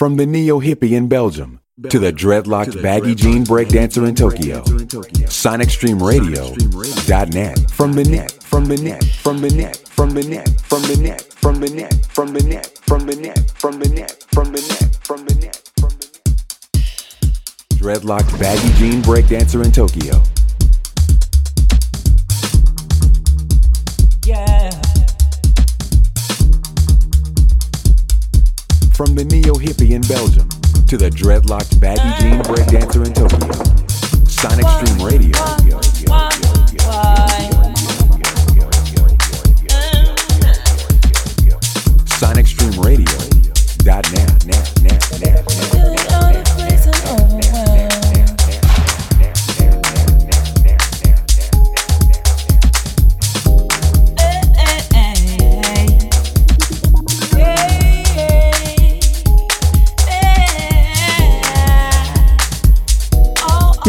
From the neo hippie in Belgium to the dreadlocked baggy jean breakdancer in Tokyo. SonicStreamRadio.net. From the net, from the net, from the net, from the net, from the net, from the net, from the net, from the net, from the net, from the net, from the net, from the net. Dreadlocked baggy jean breakdancer in Tokyo. Yeah. From the neo hippie in Belgium to the dreadlocked baggy jean breakdancer in Tokyo. Sonic Stream Radio. SonicStreamRadio.net. Net, net, net, net.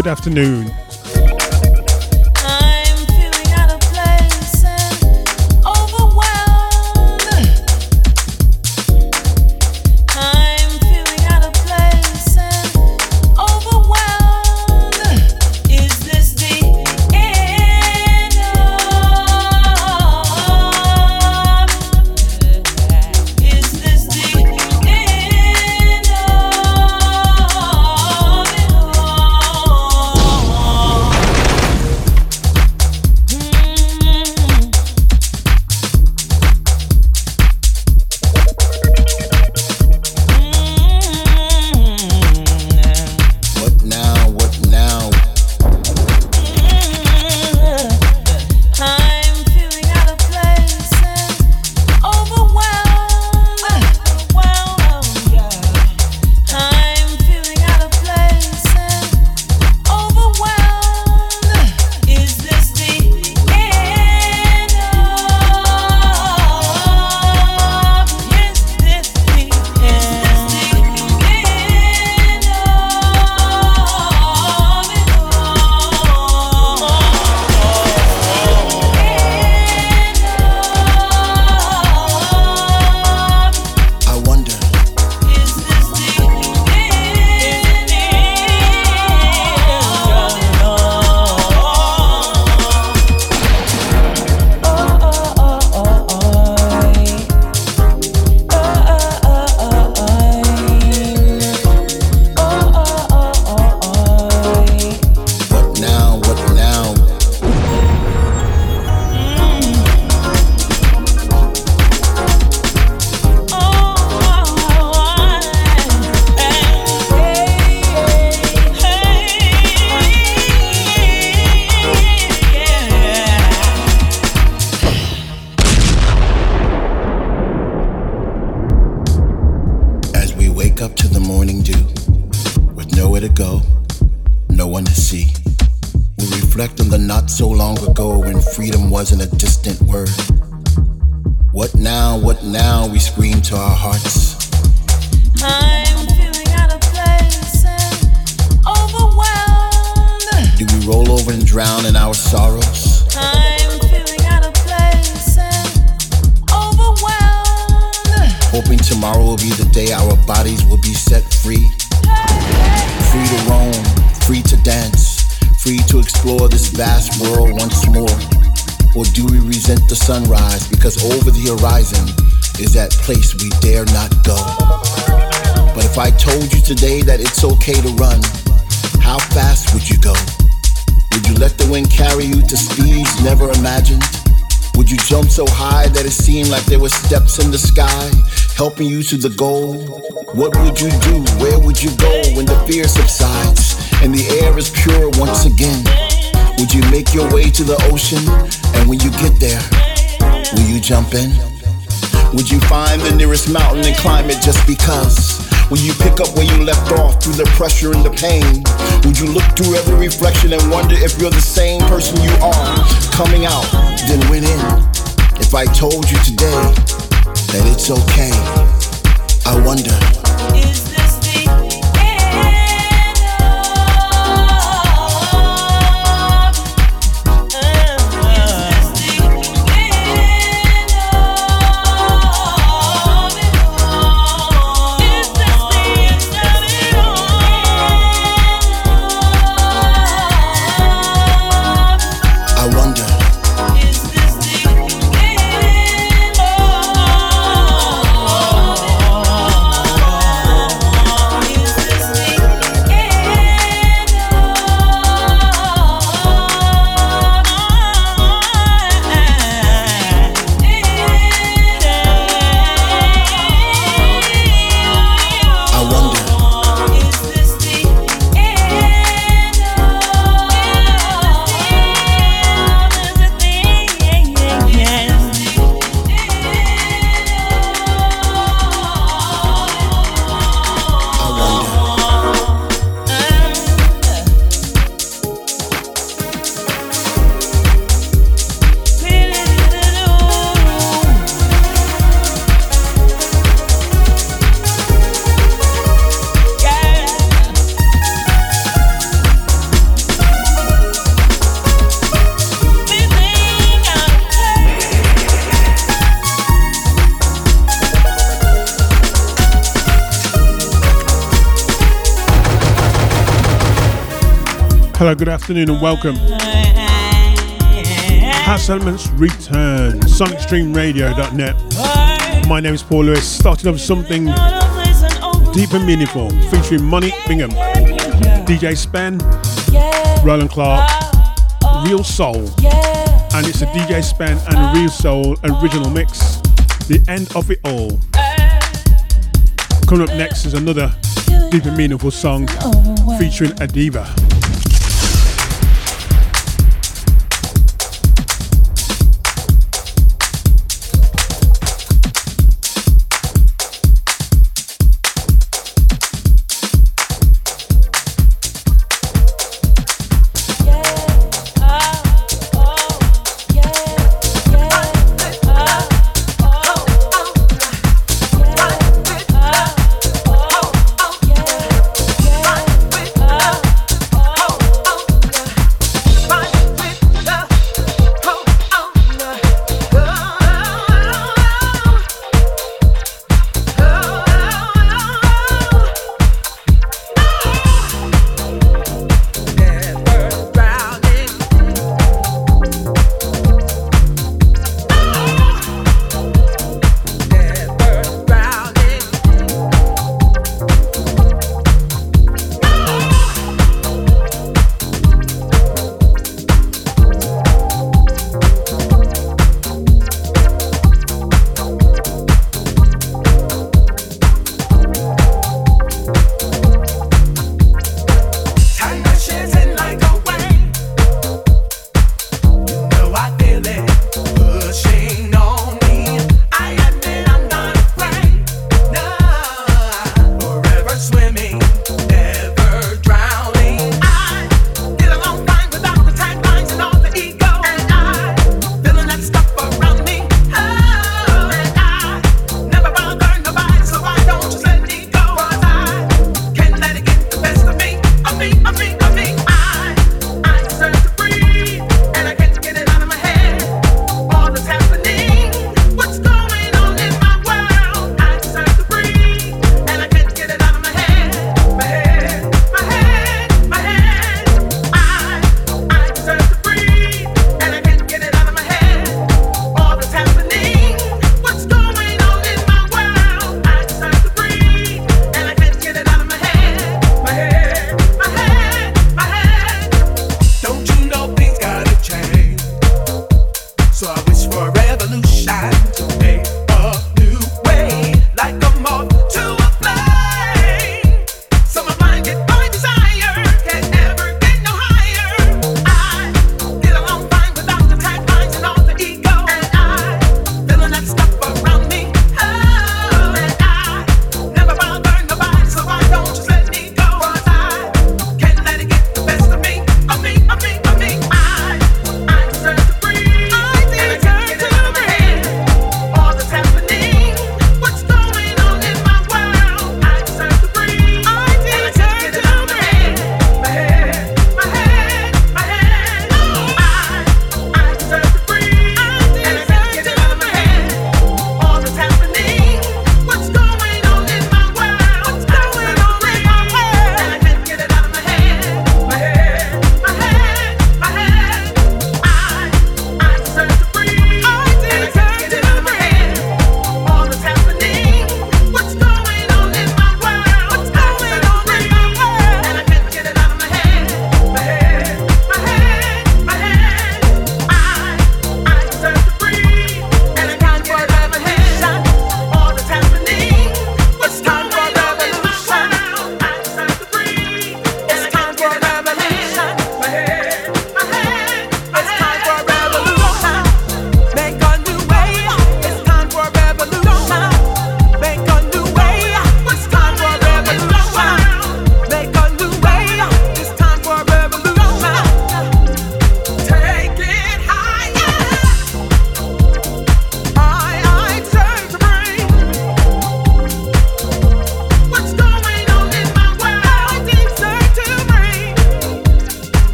Good afternoon. Set free. Free to roam, free to dance, free to explore this vast world once more. Or do we resent the sunrise because over the horizon is that place we dare not go? But if I told you today that it's okay to run, how fast would you go? Would you let the wind carry you to speeds never imagined? Would you jump so high that it seemed like there were steps in the sky, helping you to the goal? What would you do? Where would you go when the fear subsides and the air is pure once again? Would you make your way to the ocean? And when you get there, will you jump in? Would you find the nearest mountain and climb it just because? Will you pick up where you left off through the pressure and the pain? Would you look through every reflection and wonder if you're the same person you are? Coming out, then went in. If I told you today that it's okay, I wonder. Hello, good afternoon, and welcome. House Elements return. SonicStreamRadio.net. My name is Paul Lewis. Starting off with something deep and meaningful, featuring Monique Bingham, DJ Spen, Roland Clark, Real Soul, and it's a DJ Spen and Real Soul original mix. The end of it all. Coming up next is another deep and meaningful song featuring Adeva.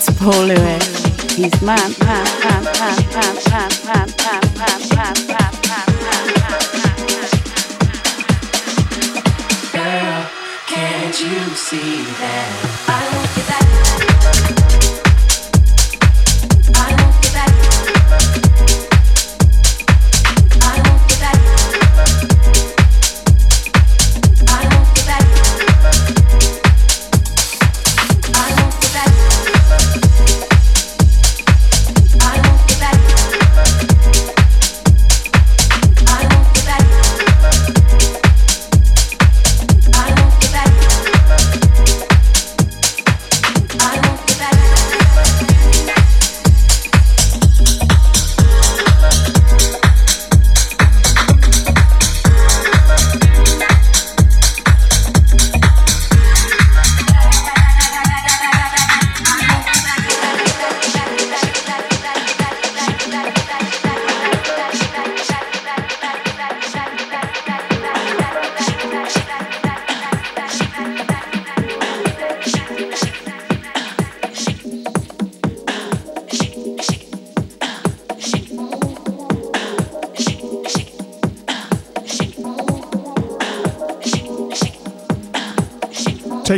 It's Paul Lewis. He's man, Girl, can't you see that I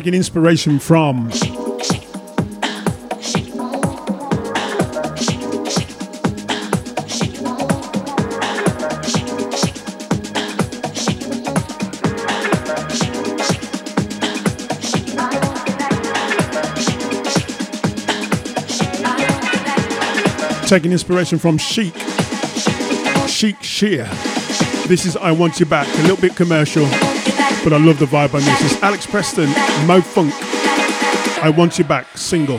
taking inspiration from taking inspiration from Chic, Chic Sheer. This is I Want You Back, a little bit commercial but I love the vibe on this. It's Alex Preston, Mo Funk. I Want You Back, single.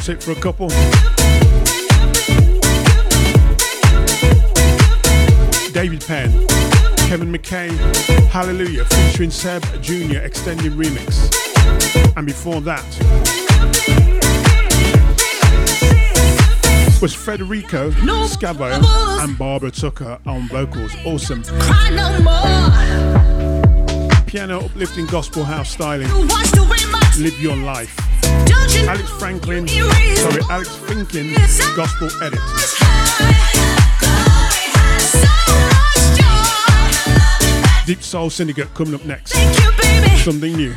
tip for a couple. David Penn, Kevin McCain, Hallelujah featuring Seb Jr. extended remix. And before that was Federico Scavo and Barbara Tucker on vocals. Awesome. Piano uplifting gospel house styling. Live your life. Alex Franklin, sorry, Alex Finkin, Gospel Edit. Deep Soul Syndicate coming up next. Something new.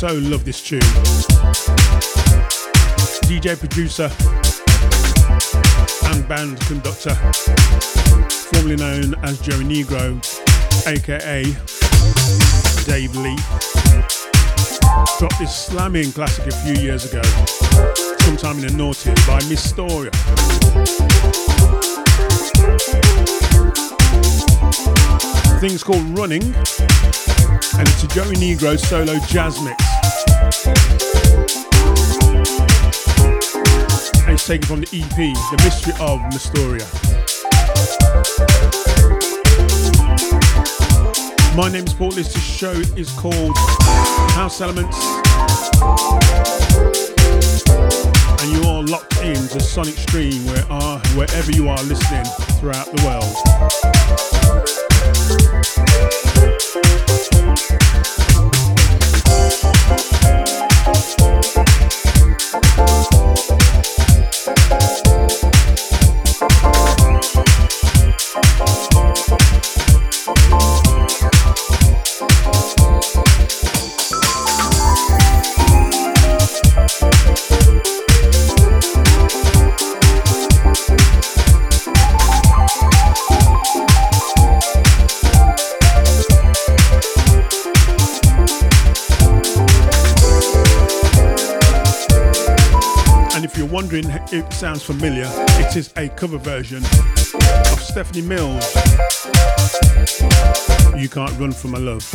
So love this tune. DJ producer and band conductor, formerly known as Joey Negro, aka Dave Lee, dropped this slamming classic a few years ago, sometime in the noughties by Miss Storia. Thing's called Running, and it's a Joey Negro solo jazz mix. And it's taken from the EP, The Mystery of Mystoria. My name is Paul. This show is called House Elements. And you are locked in to Sonic Stream where are, wherever you are listening throughout the world. Thank you. Wondering if it sounds familiar, it is a cover version of Stephanie Mills. You can't run from my love.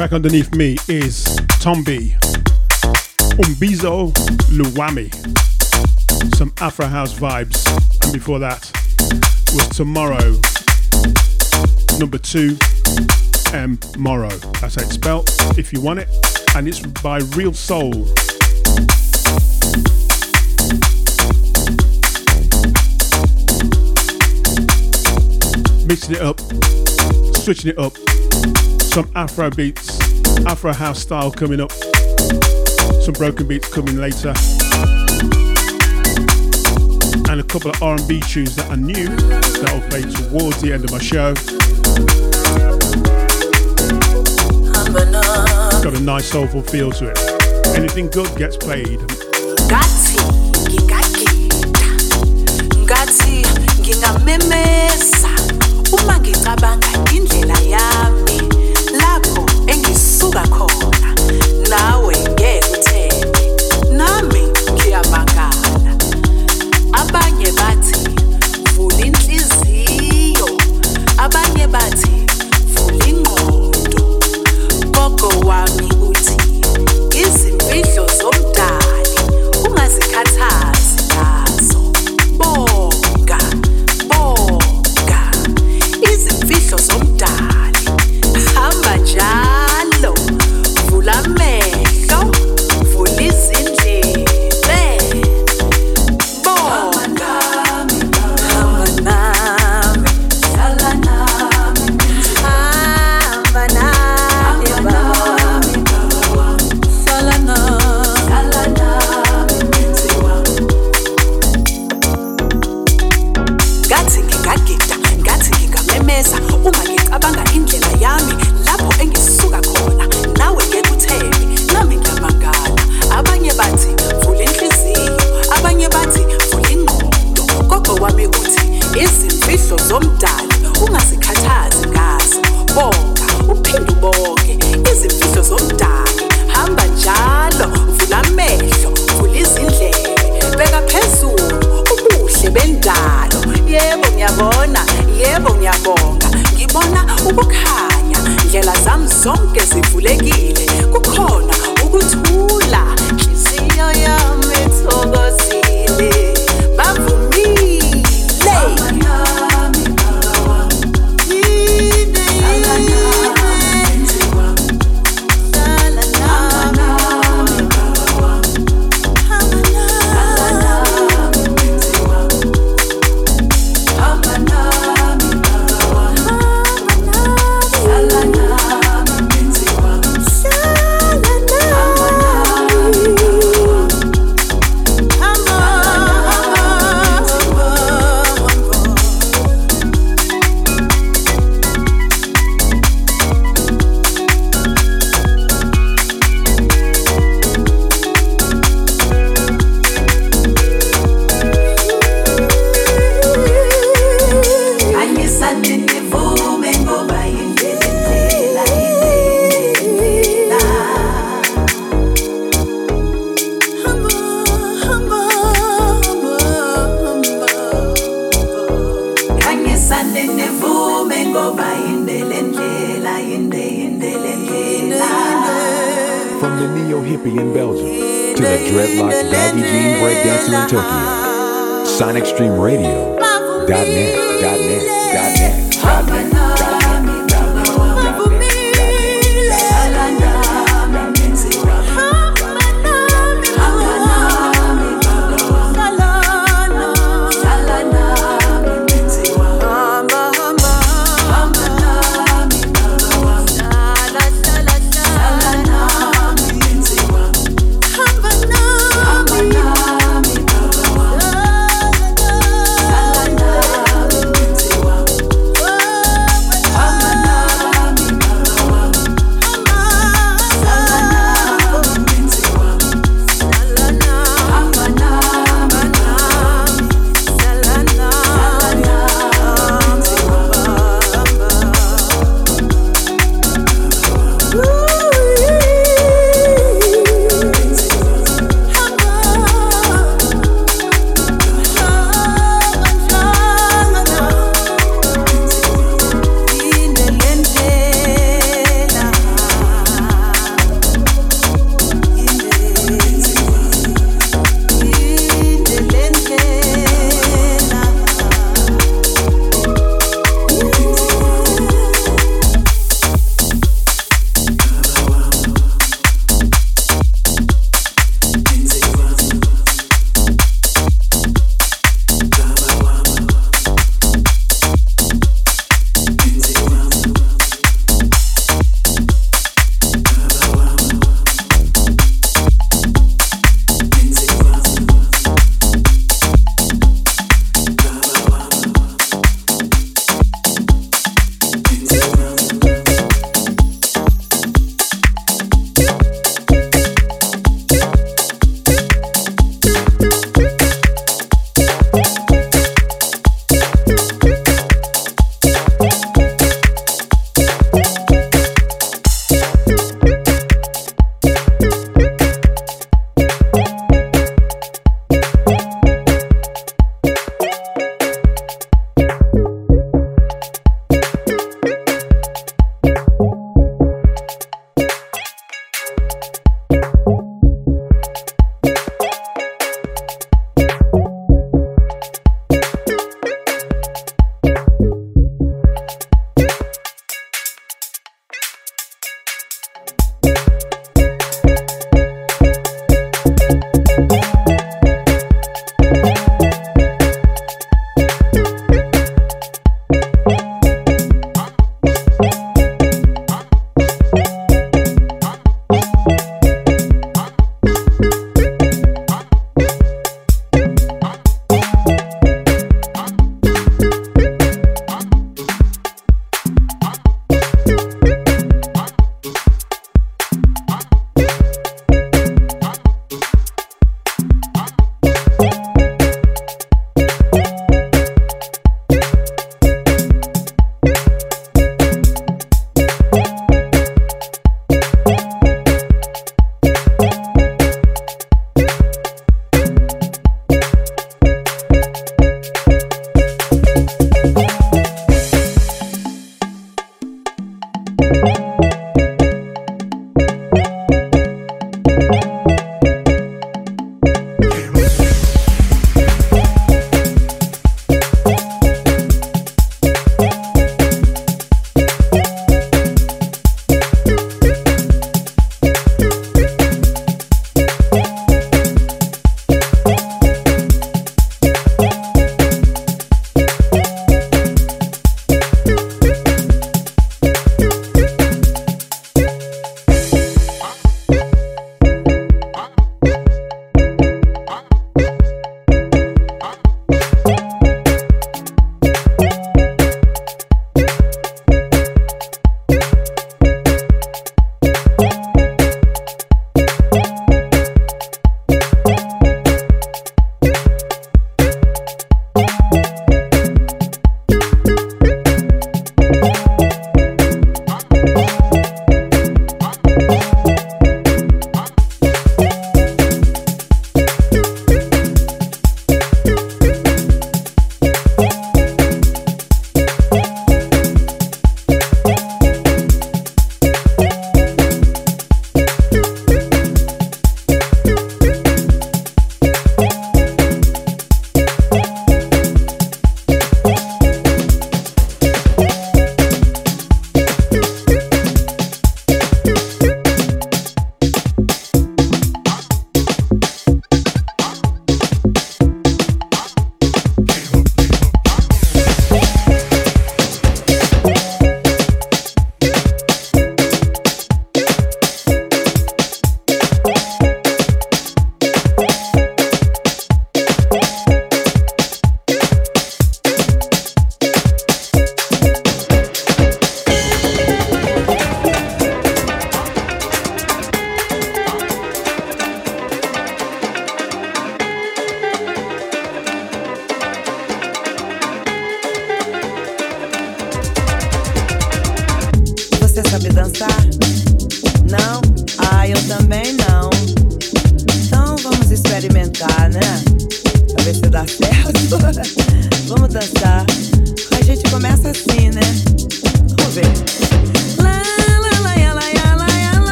Track underneath me is Tom B. Umbizo Luwami. Some Afro House vibes. And before that was Tomorrow. Number two, M Morrow. That's how it's spelled if you want it. And it's by Real Soul. Mixing it up, switching it up some Afro beats, Afro house style coming up, some broken beats coming later, and a couple of R&B tunes that are new that will play towards the end of my show. Got a nice soulful feel to it. Anything good gets played. uma ngicabanga abanye bathi vula ingqondo. Gogo wami uthi izimfihlo zomdali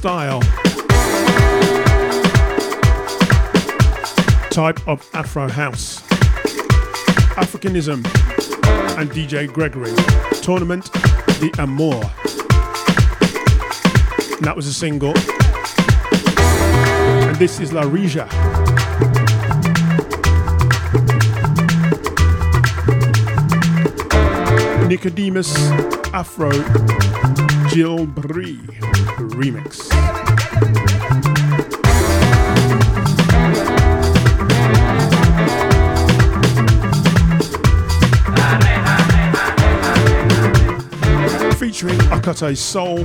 style. Type of Afro House. Africanism and DJ Gregory. Tournament The Amour. And that was a single. And this is La Rija. Nicodemus Afro Jill Brie remix. featuring Akate Soul,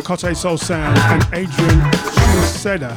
Akate Soul Sound, and Adrian Shunseda.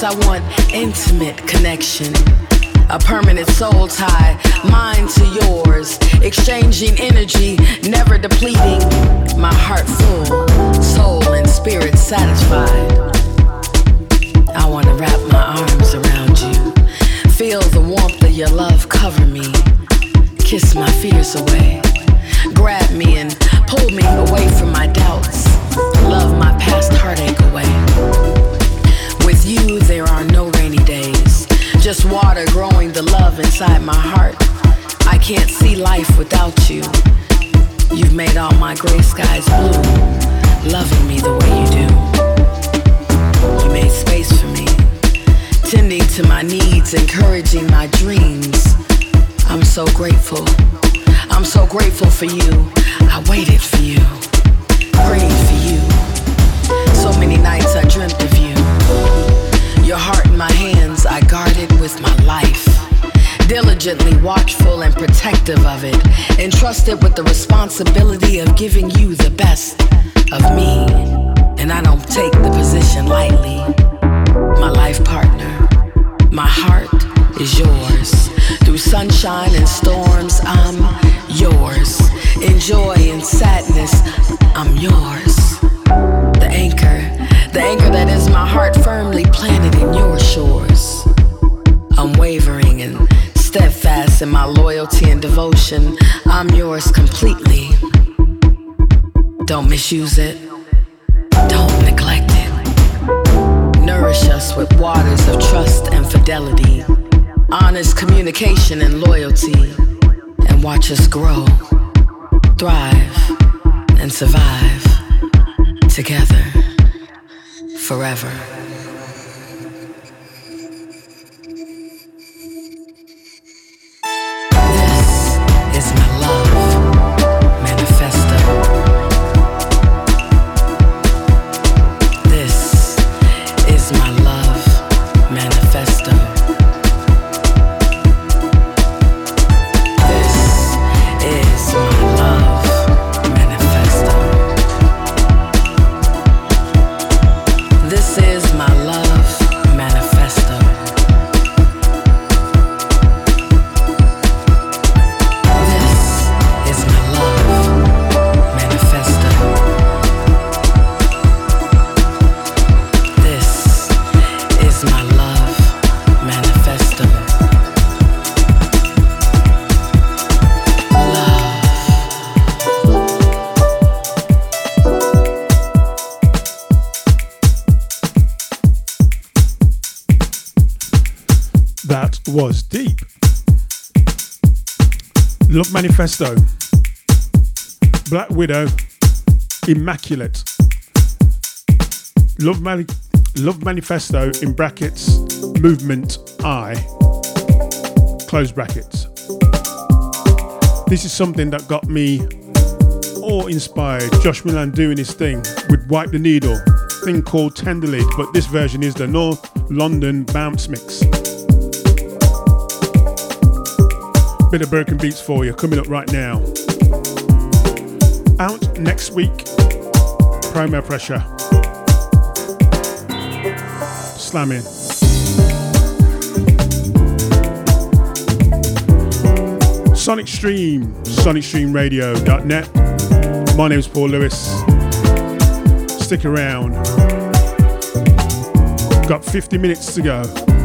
Yes, I want intimate connection. A permanent soul tie, mine to yours. Exchanging energy, never depleting for you. I waited for you. Prayed for you. So many nights I dreamt of you. Your heart in my hands I guarded with my life. Diligently watchful and protective of it. Entrusted with the responsibility of giving you Choose it. Don't neglect it. Nourish us with waters of trust and fidelity, honest communication and loyalty, and watch us grow, thrive, and survive together forever. Manifesto, Black Widow, Immaculate, Love, Mani- Love Manifesto in brackets, Movement I, close brackets. This is something that got me awe inspired. Josh Milan doing his thing with Wipe the Needle, thing called Tenderly, but this version is the North London Bounce Mix. Bit of broken Beats for you coming up right now. Out next week, Promo Pressure. Slamming. Sonic Stream, sonicstreamradio.net. My name is Paul Lewis. Stick around. Got 50 minutes to go.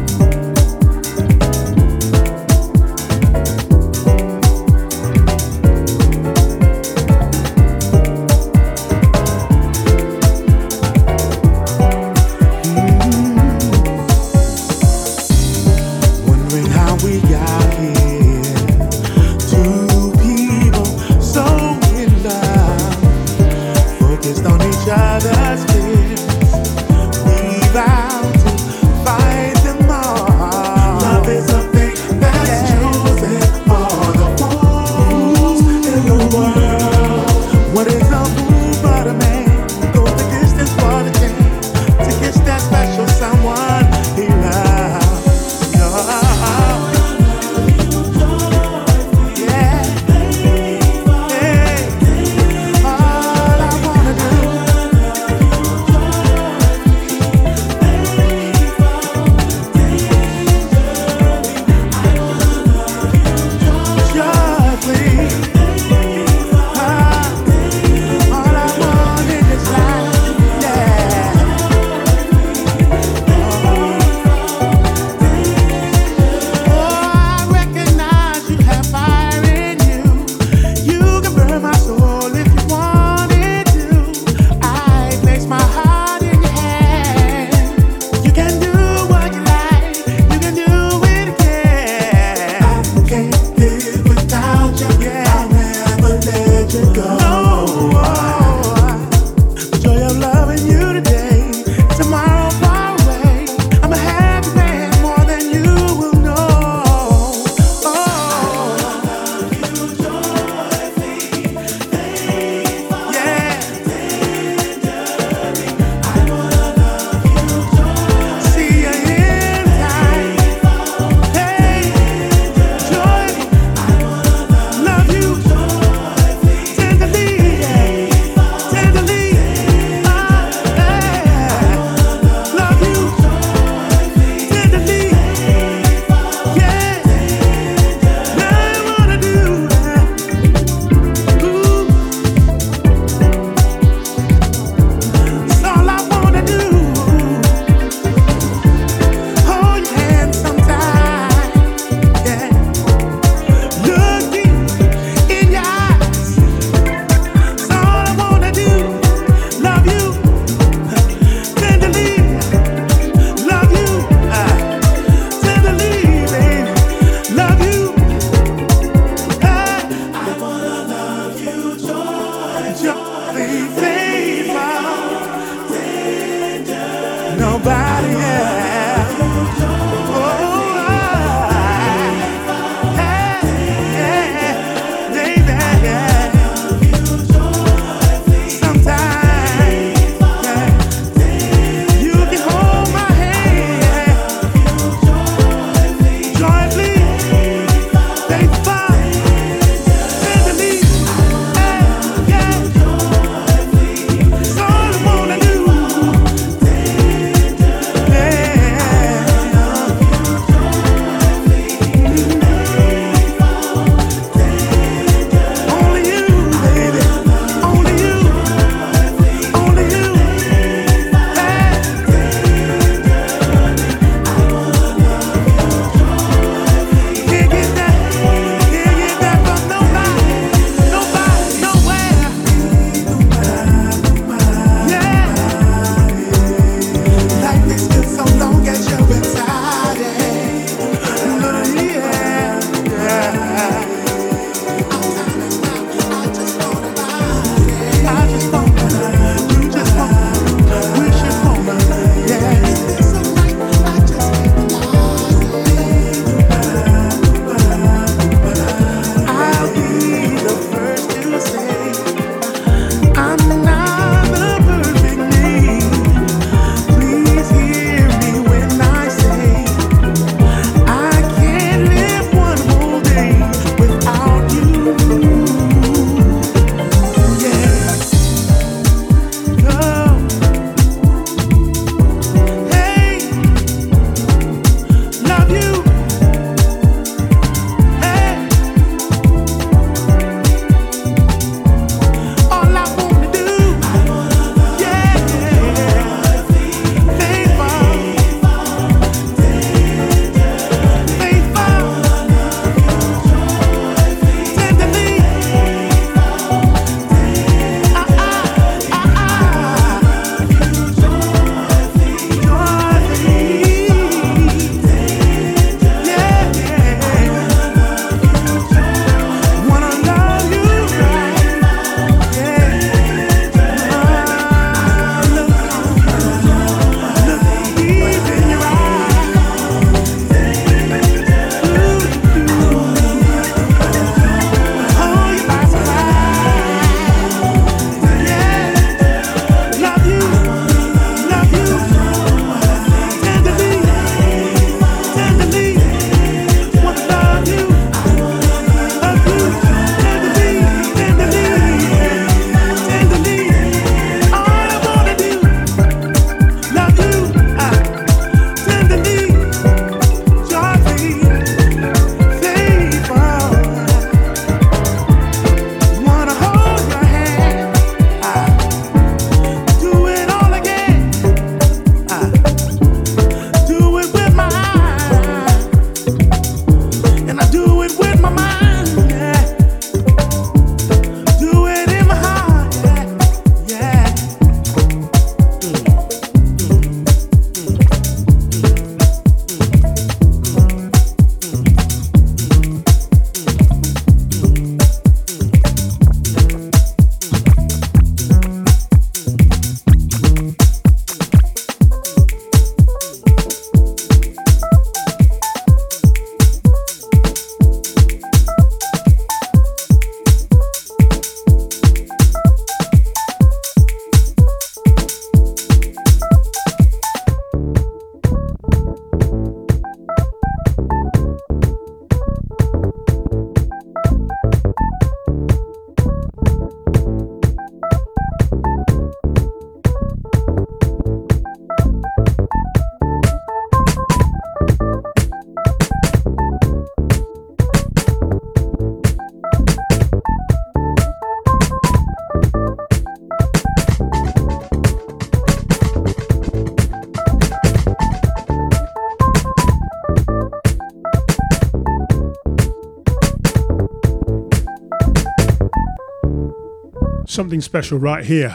Something special right here.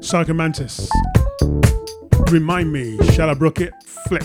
Psychomantis. Remind me, shall I brook it? Flip.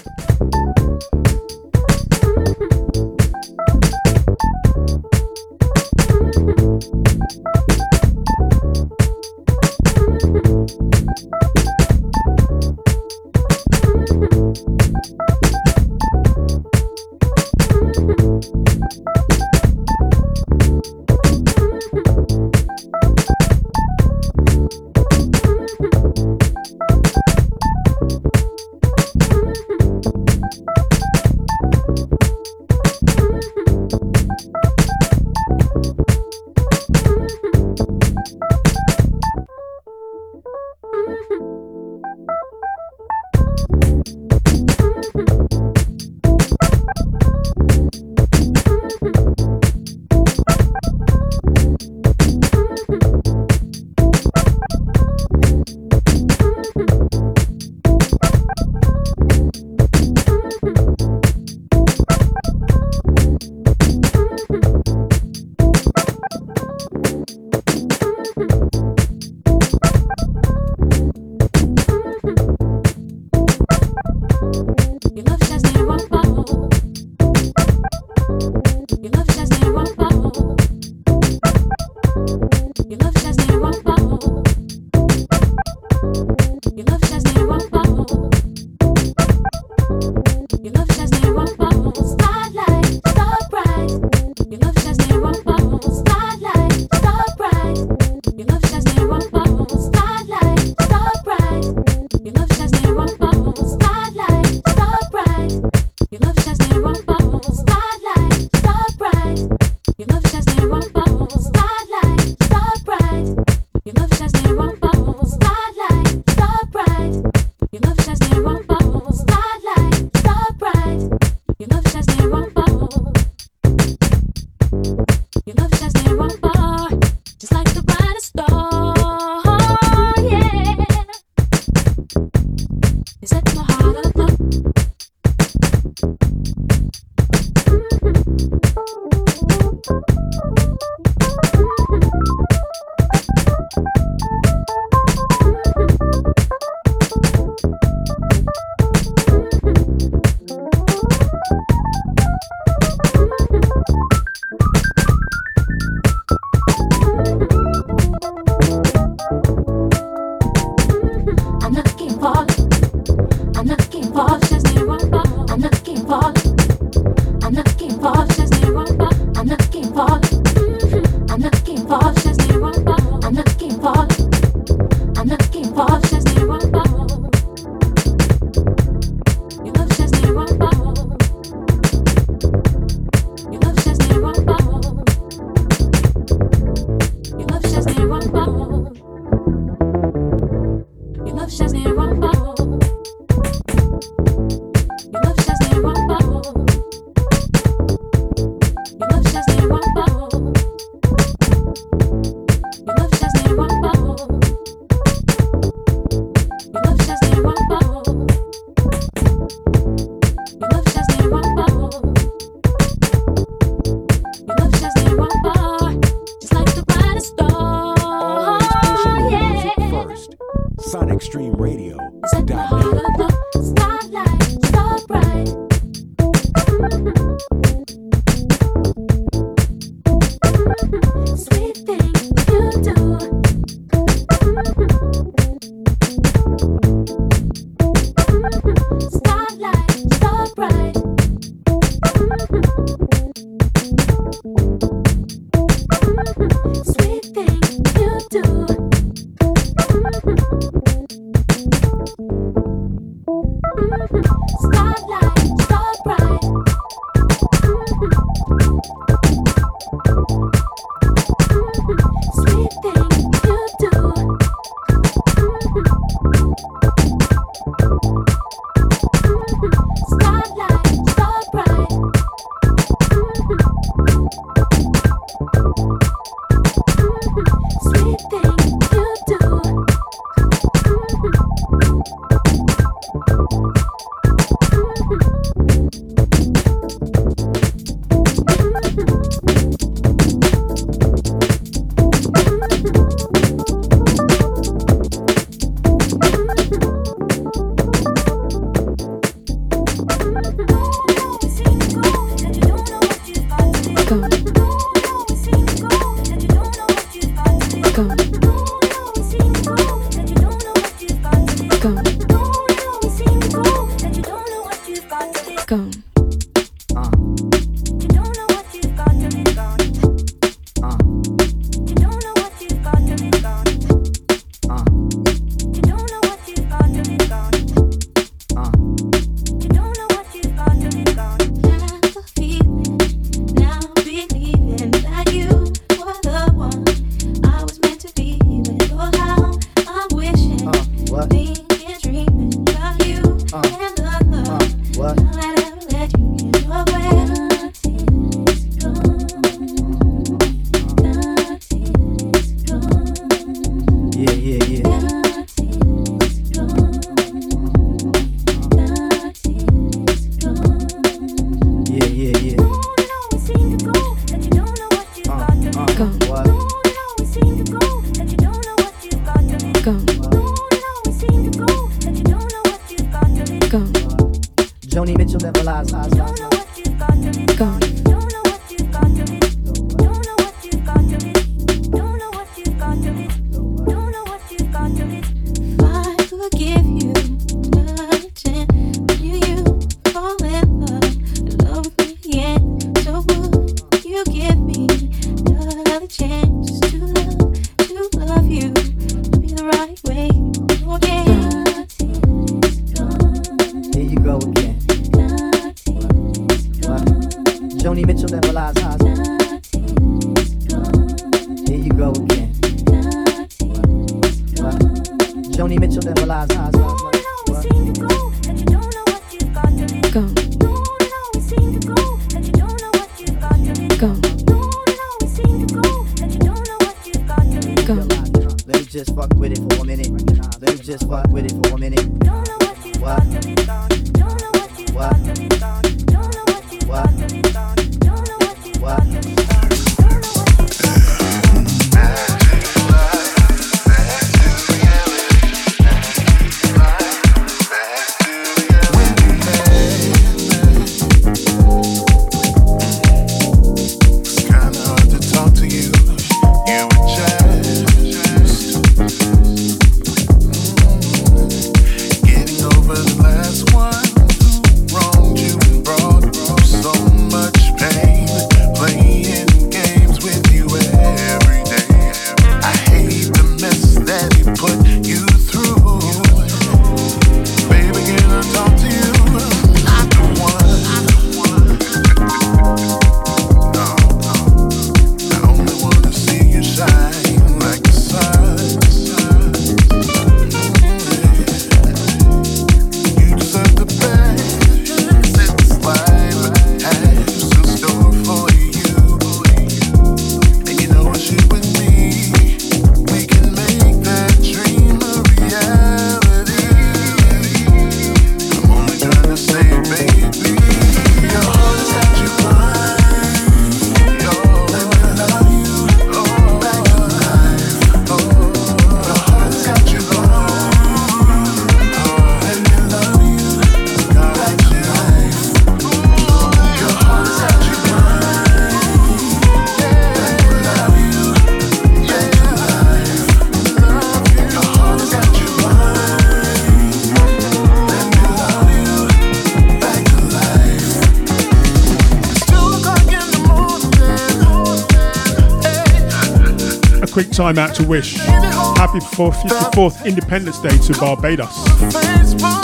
Time out to wish happy 54th Independence Day to Barbados.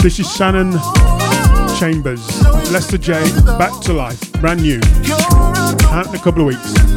This is Shannon Chambers, Lester J, Back to Life, brand new, out in a couple of weeks.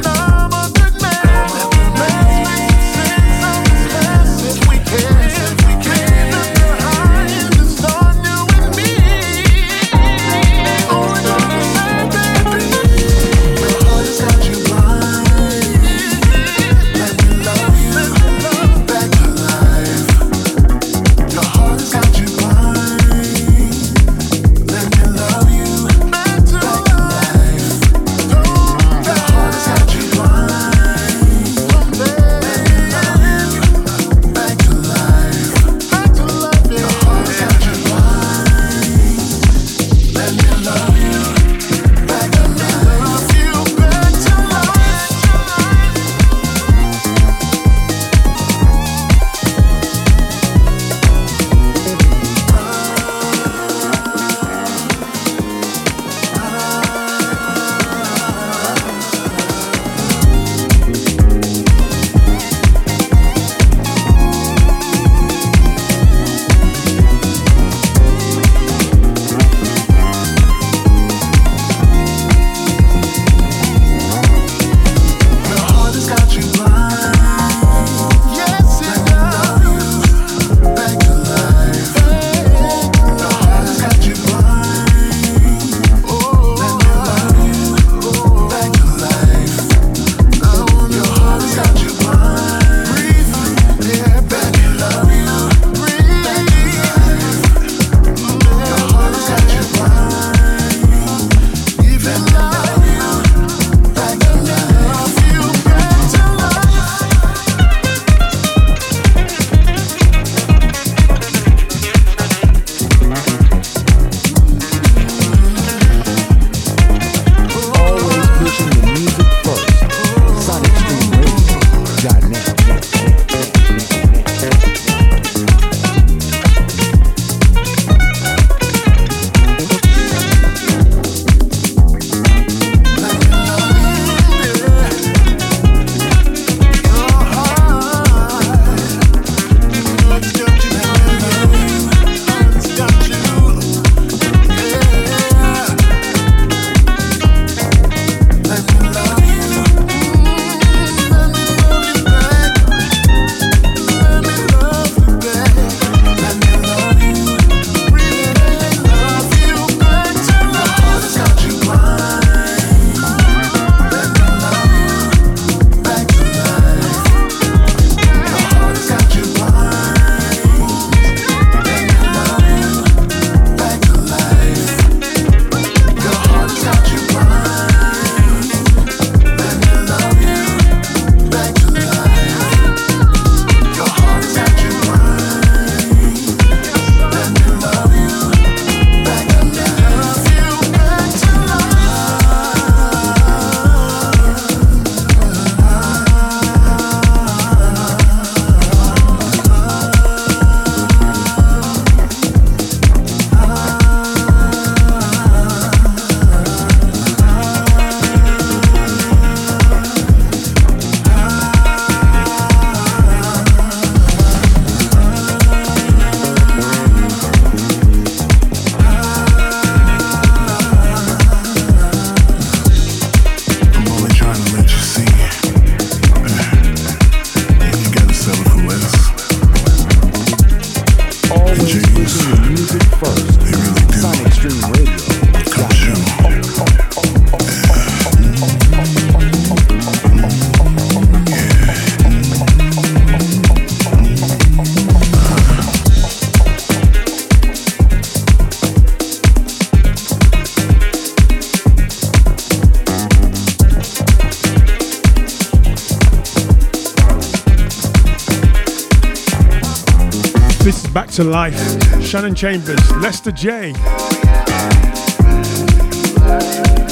To life. Shannon Chambers, Lester J.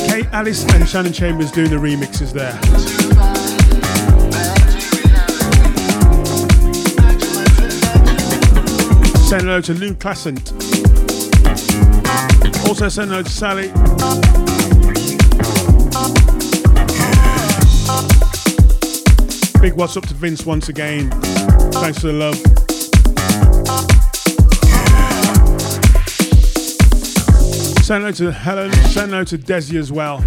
Kate Alice and Shannon Chambers doing the remixes there. Send hello to Lou Classant. Also send hello to Sally. Big what's up to Vince once again. Thanks for the love. Send out to Helen, send out to Desi as well.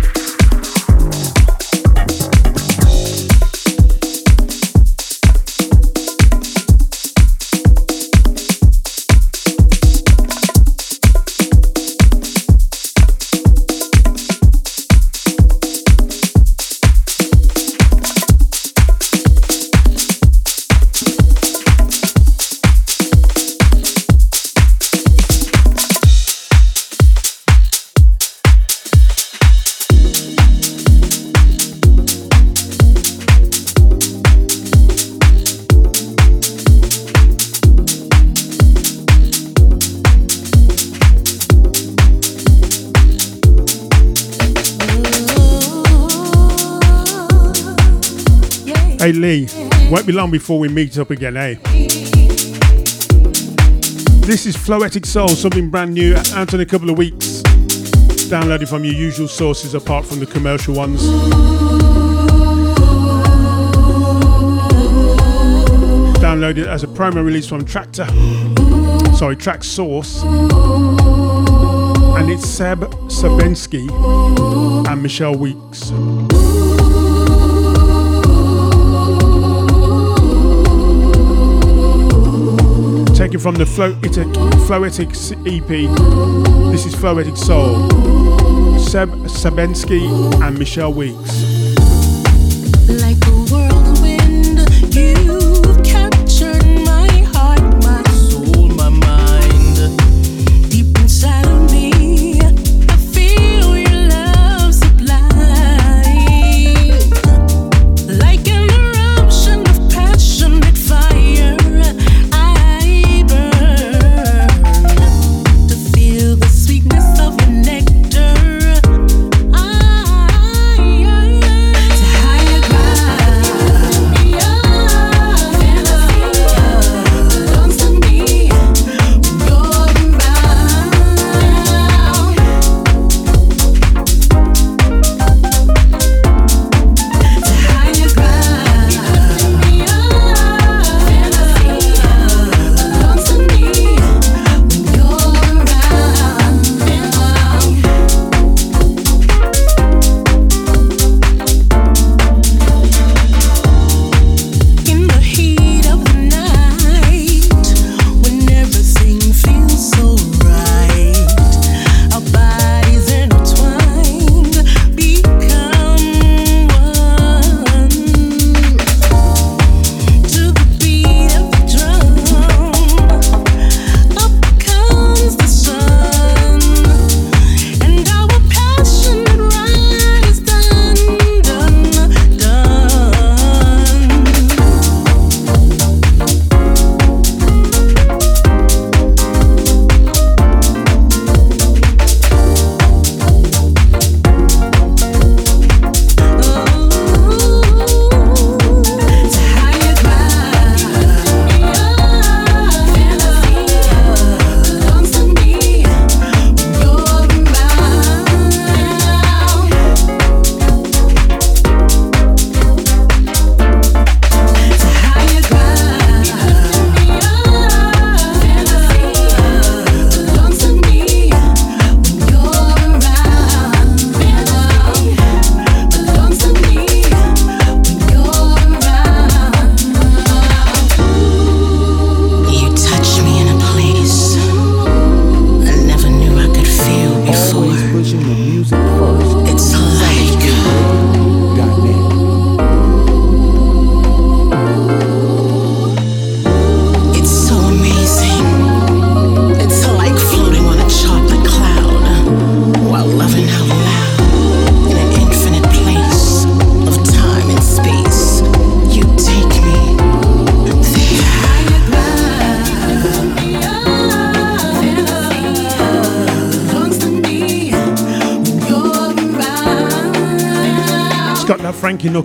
Hey Lee, won't be long before we meet up again, eh? This is Floetic Soul, something brand new, out in a couple of weeks. Downloaded from your usual sources apart from the commercial ones. Downloaded as a promo release from Tractor. sorry, Traxsource. And it's Seb Skalski and Michelle Weeks. Taken from the Floetic, Floetic EP. This is Floetic Soul. Seb Skalski and Michelle Weeks.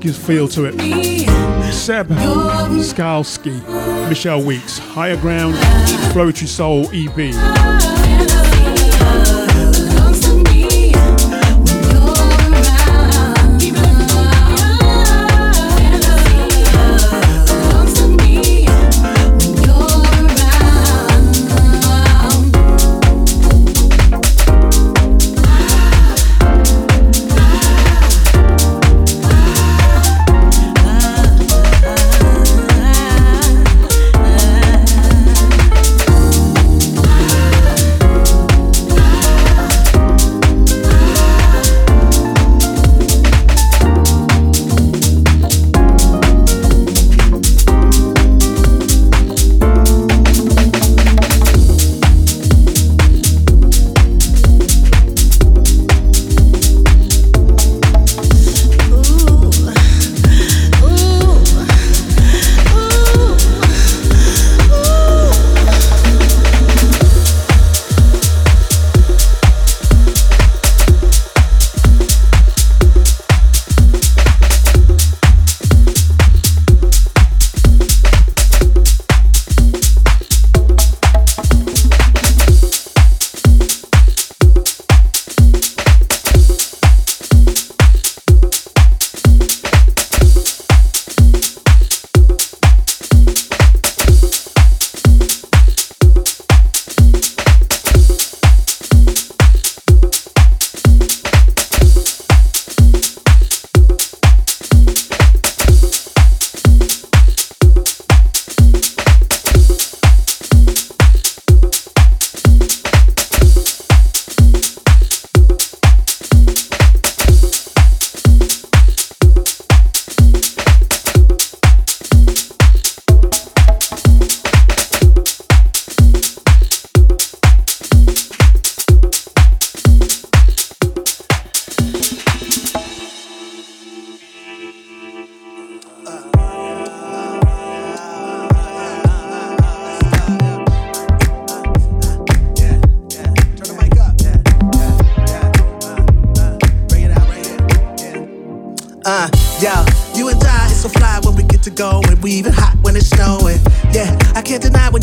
That feel to it. Seb Skalski, Michelle Weeks, Higher Ground, Floetic Soul EP.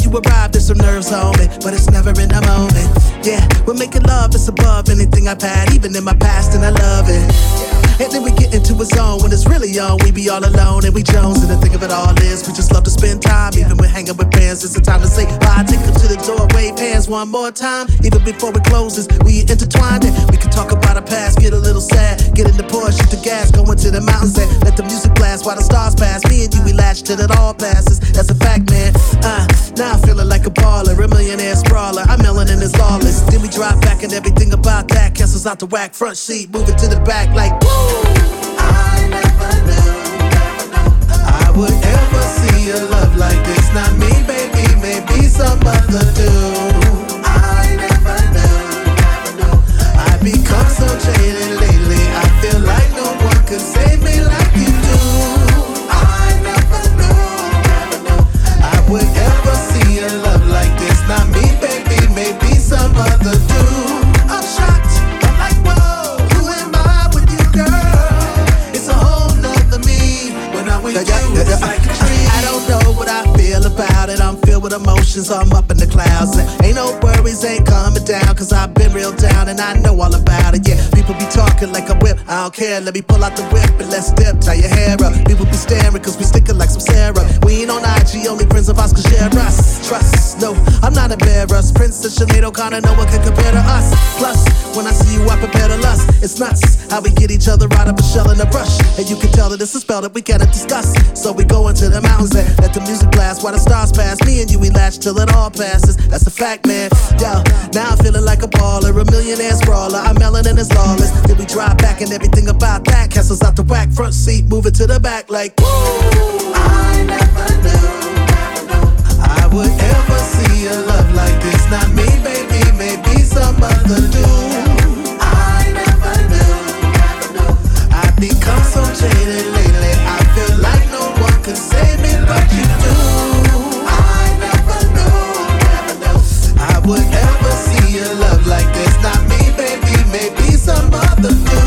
you arrived there's some nerves on me, but it's never in the moment. Yeah, we're making love, it's above anything I've had, even in my past, and I love it. Yeah one more time. Even before it closes, we intertwined it. We can talk about our past, get a little sad. Get in the Porsche, shoot the gas, go into the mountains and let the music blast while the stars pass. Me and you, we latch till it all passes. That's a fact, man. Uh, now I'm feeling like a baller, a millionaire sprawler. I'm melanin is lawless. Then we drive back and everything about that cancels out the whack. Front seat, moving to the back like woo. Would ever see a love like this. Not me, baby, maybe some other dude. Emotions. I'm up in the clouds. And ain't no worries, ain't coming down. Cause I've been real down and I know all about it. Yeah, people be talking like a whip. I don't care. Let me pull out the whip and let's dip. Tie your hair up. People be staring cause we sticking like some Sarah. We ain't on IG, only friends of us can share us. Trust, no, I'm not embarrassed. Princess Sinead O'Connor, no one can compare to us. Plus, when I see you, I prepare to lust. It's nuts how we get each other out of a shell in a brush. And you can tell that it's a spell that we gotta discuss. So we go into the mountains and let the music blast while the stars pass. Me and you, we latch till it all passes. That's a fact, man. Yo, now Feeling like a baller, a millionaire sprawler. I'm melanin is lawless. Then we drive back and everything about that castles out the back, Front seat, moving to the back like woo. I never knew never knew I would ever see a love like this. Not me, baby, maybe some other dude. I never knew. I become so jaded lately. I feel like no one can save me but you do. I never knew. I would ever a love like this. Not me, baby, maybe some other dude.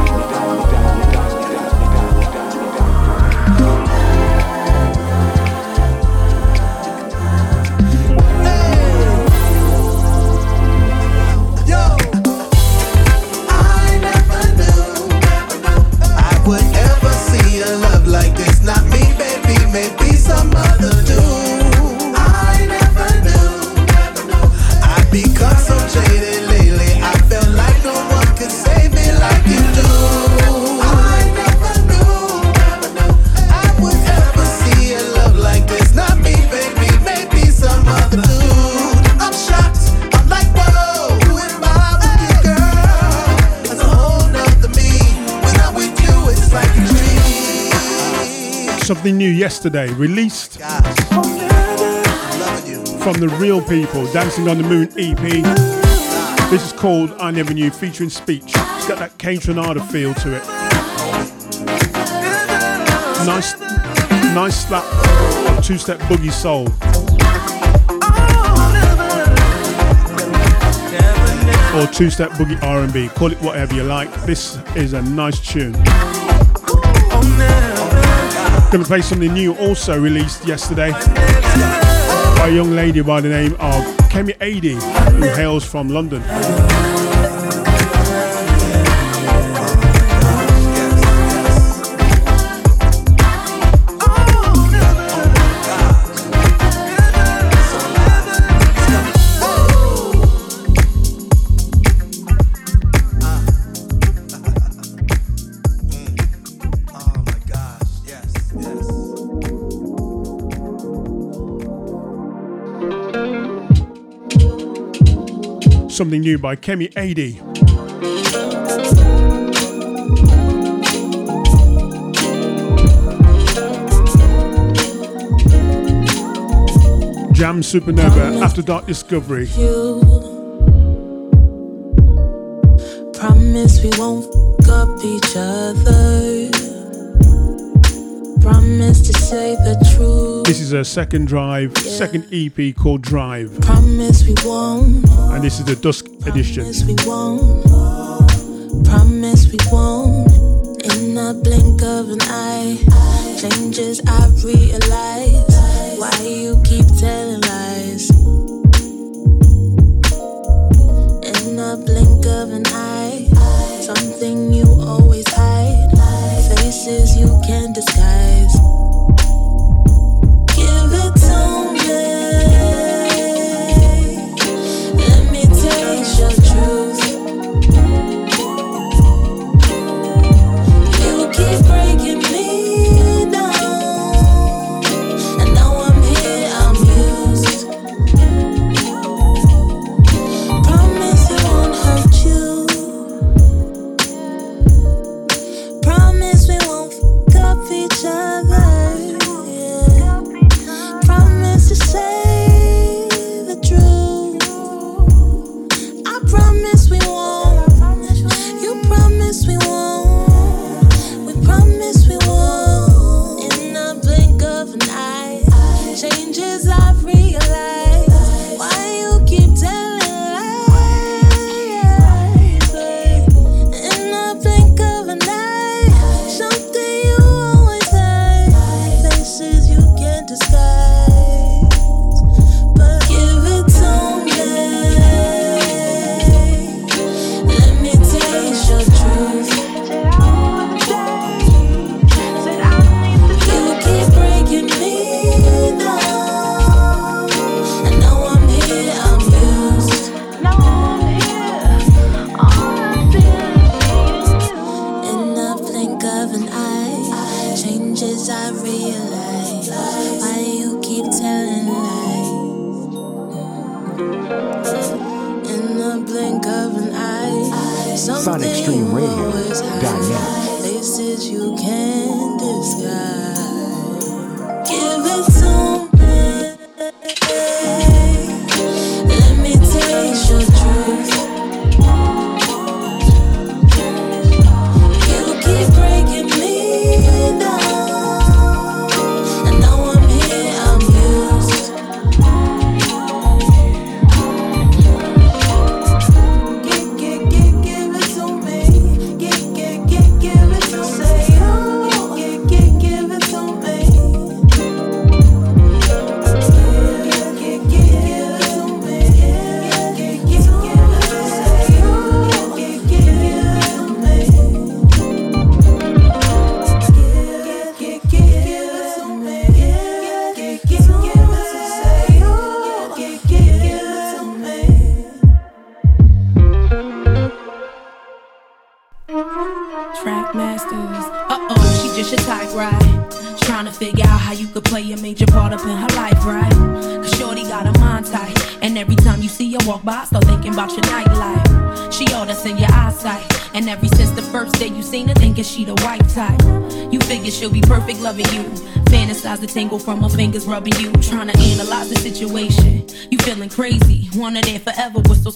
Yesterday, released from the Real People Dancing on the Moon EP. This is called I Never Knew, featuring Speech. It's got that Kaytranada feel to it. Nice, nice slap of two-step boogie soul. Or two-step boogie R&B, call it whatever you like. This is a nice tune. Gonna play something new also released yesterday by a young lady by the name of Kemi Adi, who hails from London. New by Kemi Adi. Jamz Supernova After Dark Discovery. You. Promise we won't fuck up each other. Promise to say the truth. This is a second drive, yeah. second EP called Drive. Promise we won't. And this is the Dusk edition. Promise we won't. Promise we won't. In a blink of an eye, changes I realize. Why you keep telling lies? In a blink of an eye, something you always hide. Faces you can't disguise.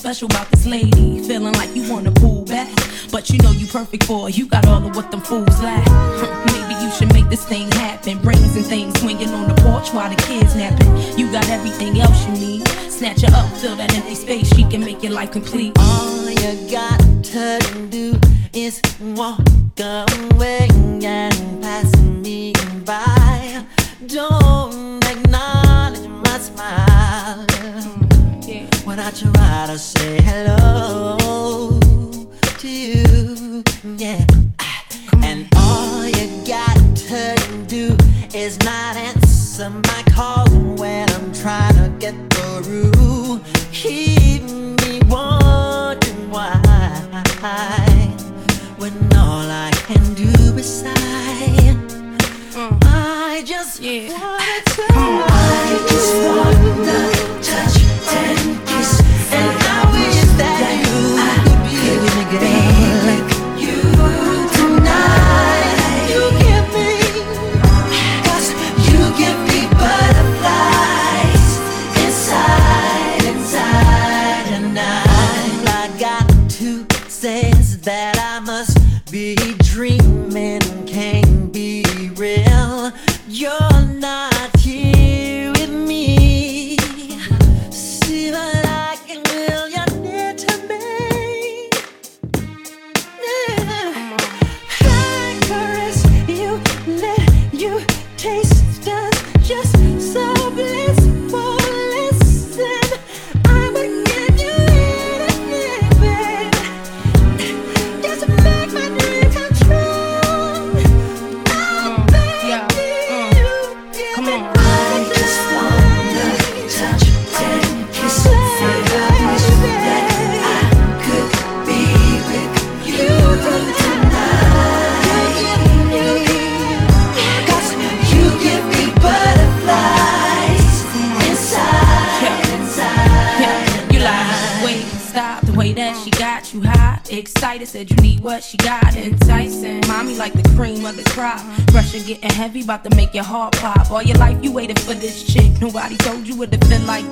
special about this lady? Feeling like you wanna pull back, but you know you perfect for her. You got all of what them fools lack. Maybe you should make this thing happen. Brains and things swinging on the porch while the kids napping. You got everything else you need. Snatch her up, fill that empty space. She can make your life complete. All you got to do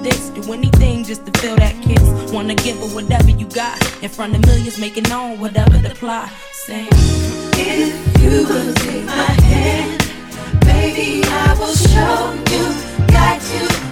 Do anything just to feel that kiss. Wanna give her whatever you got. In front of millions, making on whatever the plot. Say, If you will take my hand, baby, I will show you. Got you.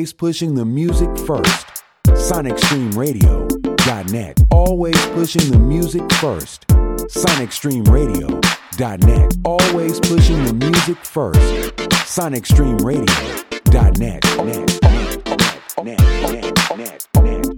Always pushing the music first. SonicStreamRadio.net. Always pushing the music first. SonicStreamRadio.net. Always pushing the music first. SonicStreamRadio.net. Net, net, net, net, net, net.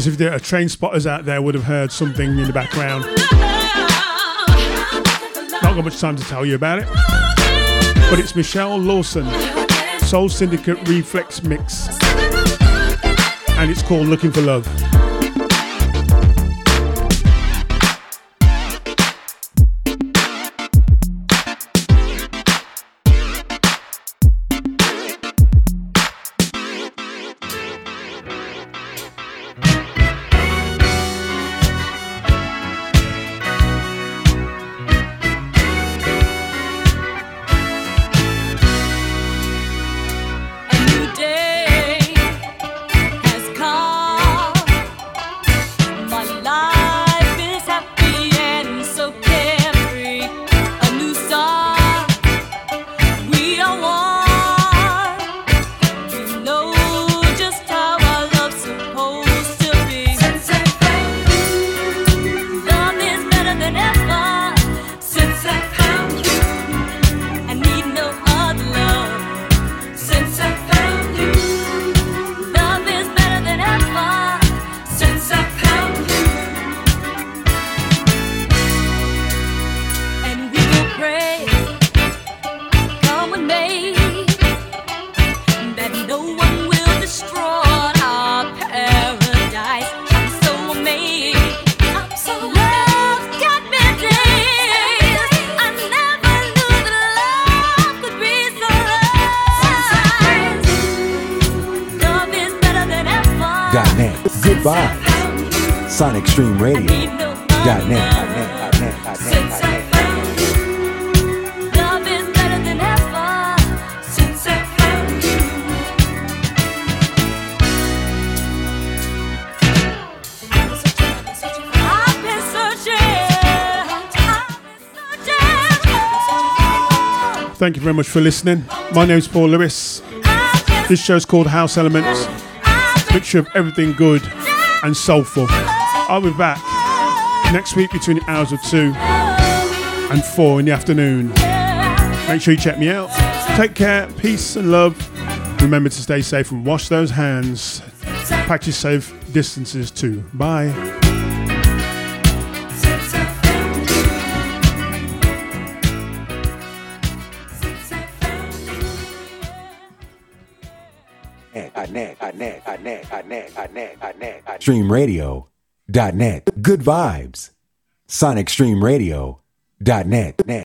Those if there are train spotters out there would have heard something in the background. Not got much time to tell you about it. But it's Michelle Lawson, Soul Syndicate Reflex Mix. And it's called Looking for Love. For listening. My name's Paul Lewis. This show's called House Elements. Picture of everything good and soulful. I'll be back next week between the hours of 2 and 4 in the afternoon. Make sure you check me out. Take care, peace and love. Remember to stay safe and wash those hands. Practice safe distances too. Bye. Streamradio.net. Good vibes. SonicStreamRadio.net.